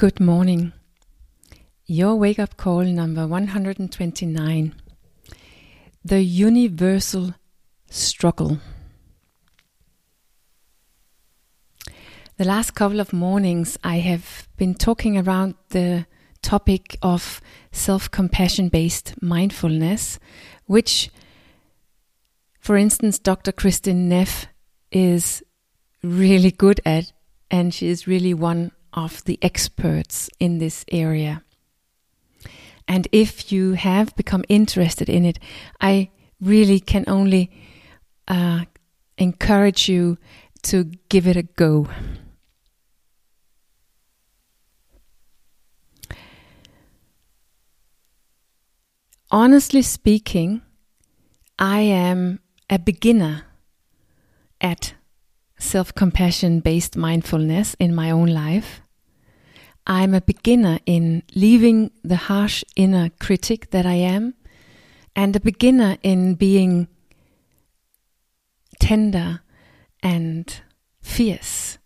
Good morning. Your wake up call number 129 The Universal Struggle. The last couple of mornings, I have been talking around the topic of self compassion based mindfulness, which, for instance, Dr. Kristin Neff is really good at, and she is really one of the experts in this area. And if you have become interested in it, I really can only uh, encourage you to give it a go. Honestly speaking, I am a beginner at self compassion based mindfulness in my own life. I'm a beginner in leaving the harsh inner critic that I am, and a beginner in being tender and fierce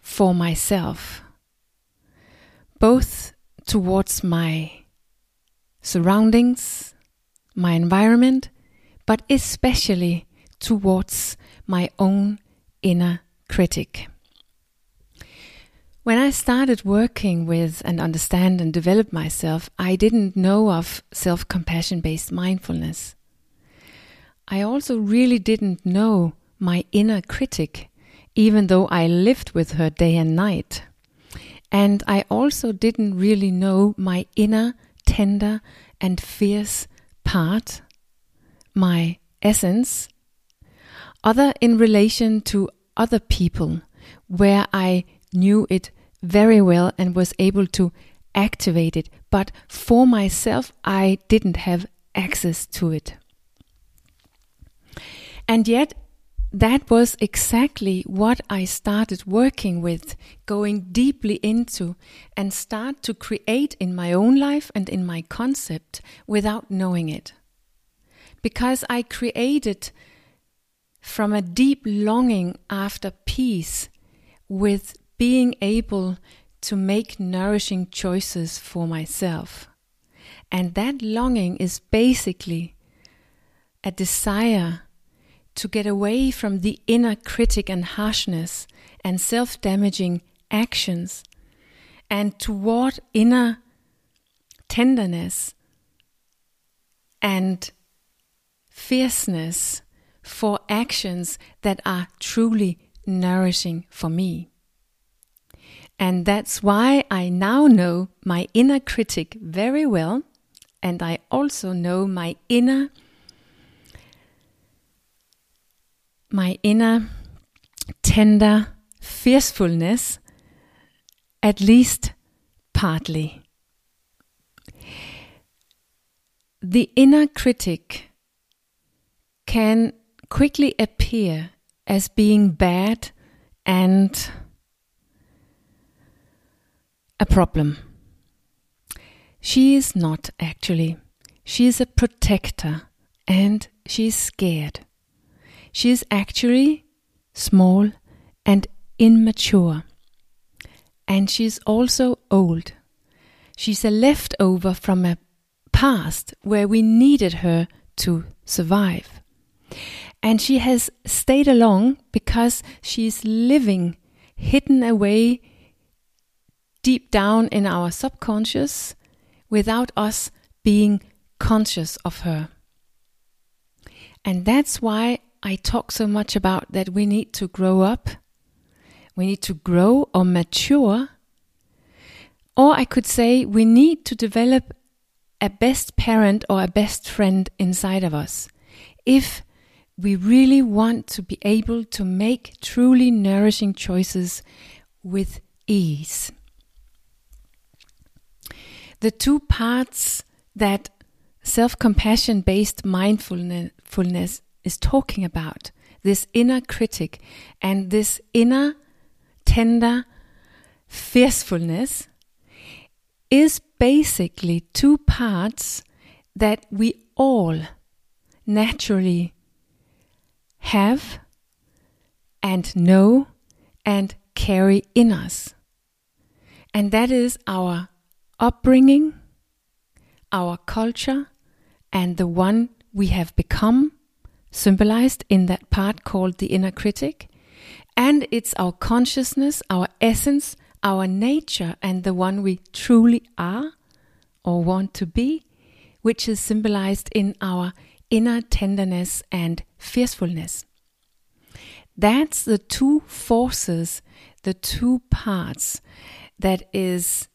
for myself, both towards my surroundings, my environment, but especially towards my own inner critic. When I started working with and understand and develop myself, I didn't know of self compassion based mindfulness. I also really didn't know my inner critic, even though I lived with her day and night. And I also didn't really know my inner, tender, and fierce part, my essence, other in relation to other people, where I knew it very well and was able to activate it. But for myself, I didn't have access to it. And yet, that was exactly what I started working with, going deeply into and start to create in my own life and in my concept without knowing it. Because I created from a deep longing after peace with being able to make nourishing choices for myself. And that longing is basically a desire to get away from the inner critic and harshness and self damaging actions and toward inner tenderness and fierceness for actions that are truly nourishing for me. And that's why I now know my inner critic very well, and I also know my inner my inner tender fiercefulness at least partly. The inner critic can quickly appear as being bad and a problem. She is not actually. She is a protector and she is scared. She is actually small and immature. And she is also old. She's a leftover from a past where we needed her to survive. And she has stayed along because she's living hidden away deep down in our subconscious without us being conscious of her. And that's why I talk so much about that we need to grow up, we need to grow or mature, or I could say we need to develop a best parent or a best friend inside of us. If we really want to be able to make truly nourishing choices with ease. The two parts that self compassion based mindfulness is talking about this inner critic and this inner tender fiercefulness is basically two parts that we all naturally have and know and carry in us. And that is our upbringing, our culture, and the one we have become, symbolized in that part called the inner critic. And it's our consciousness, our essence, our nature, and the one we truly are or want to be, which is symbolized in our inner tenderness and fiercefulness. That's the two forces, the two parts that is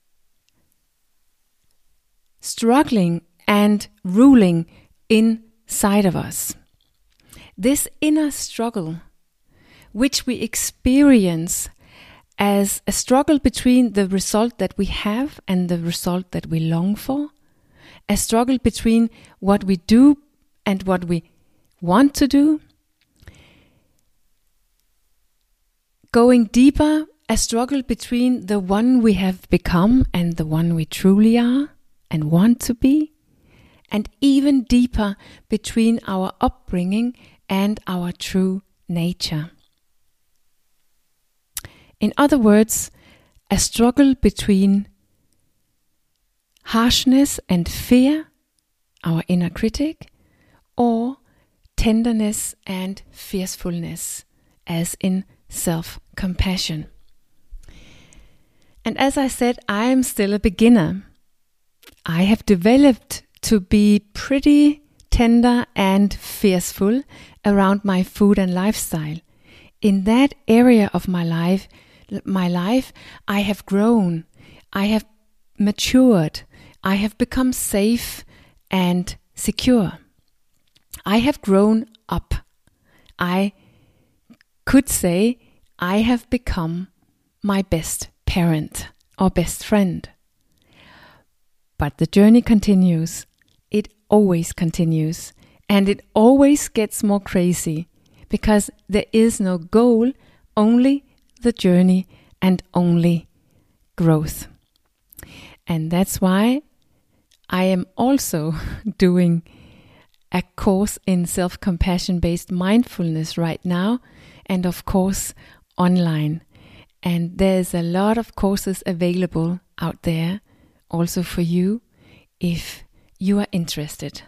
struggling and ruling inside of us. This inner struggle, which we experience as a struggle between the result that we have and the result that we long for, a struggle between what we do and what we want to do, going deeper, a struggle between the one we have become and the one we truly are and want to be, and even deeper between our upbringing and our true nature. In other words, a struggle between harshness and fear, our inner critic, or tenderness and fiercefulness, as in self compassion. And as I said, I am still a beginner. I have developed to be pretty tender and fierceful around my food and lifestyle. In that area of my life, my life, I have grown, I have matured, I have become safe and secure. I have grown up. I could say I have become my best parent or best friend. But the journey continues. It always continues. And it always gets more crazy because there is no goal, only the journey and only growth. And that's why I am also doing a course in self compassion based mindfulness right now, and of course, online. And there's a lot of courses available out there also for you if you are interested.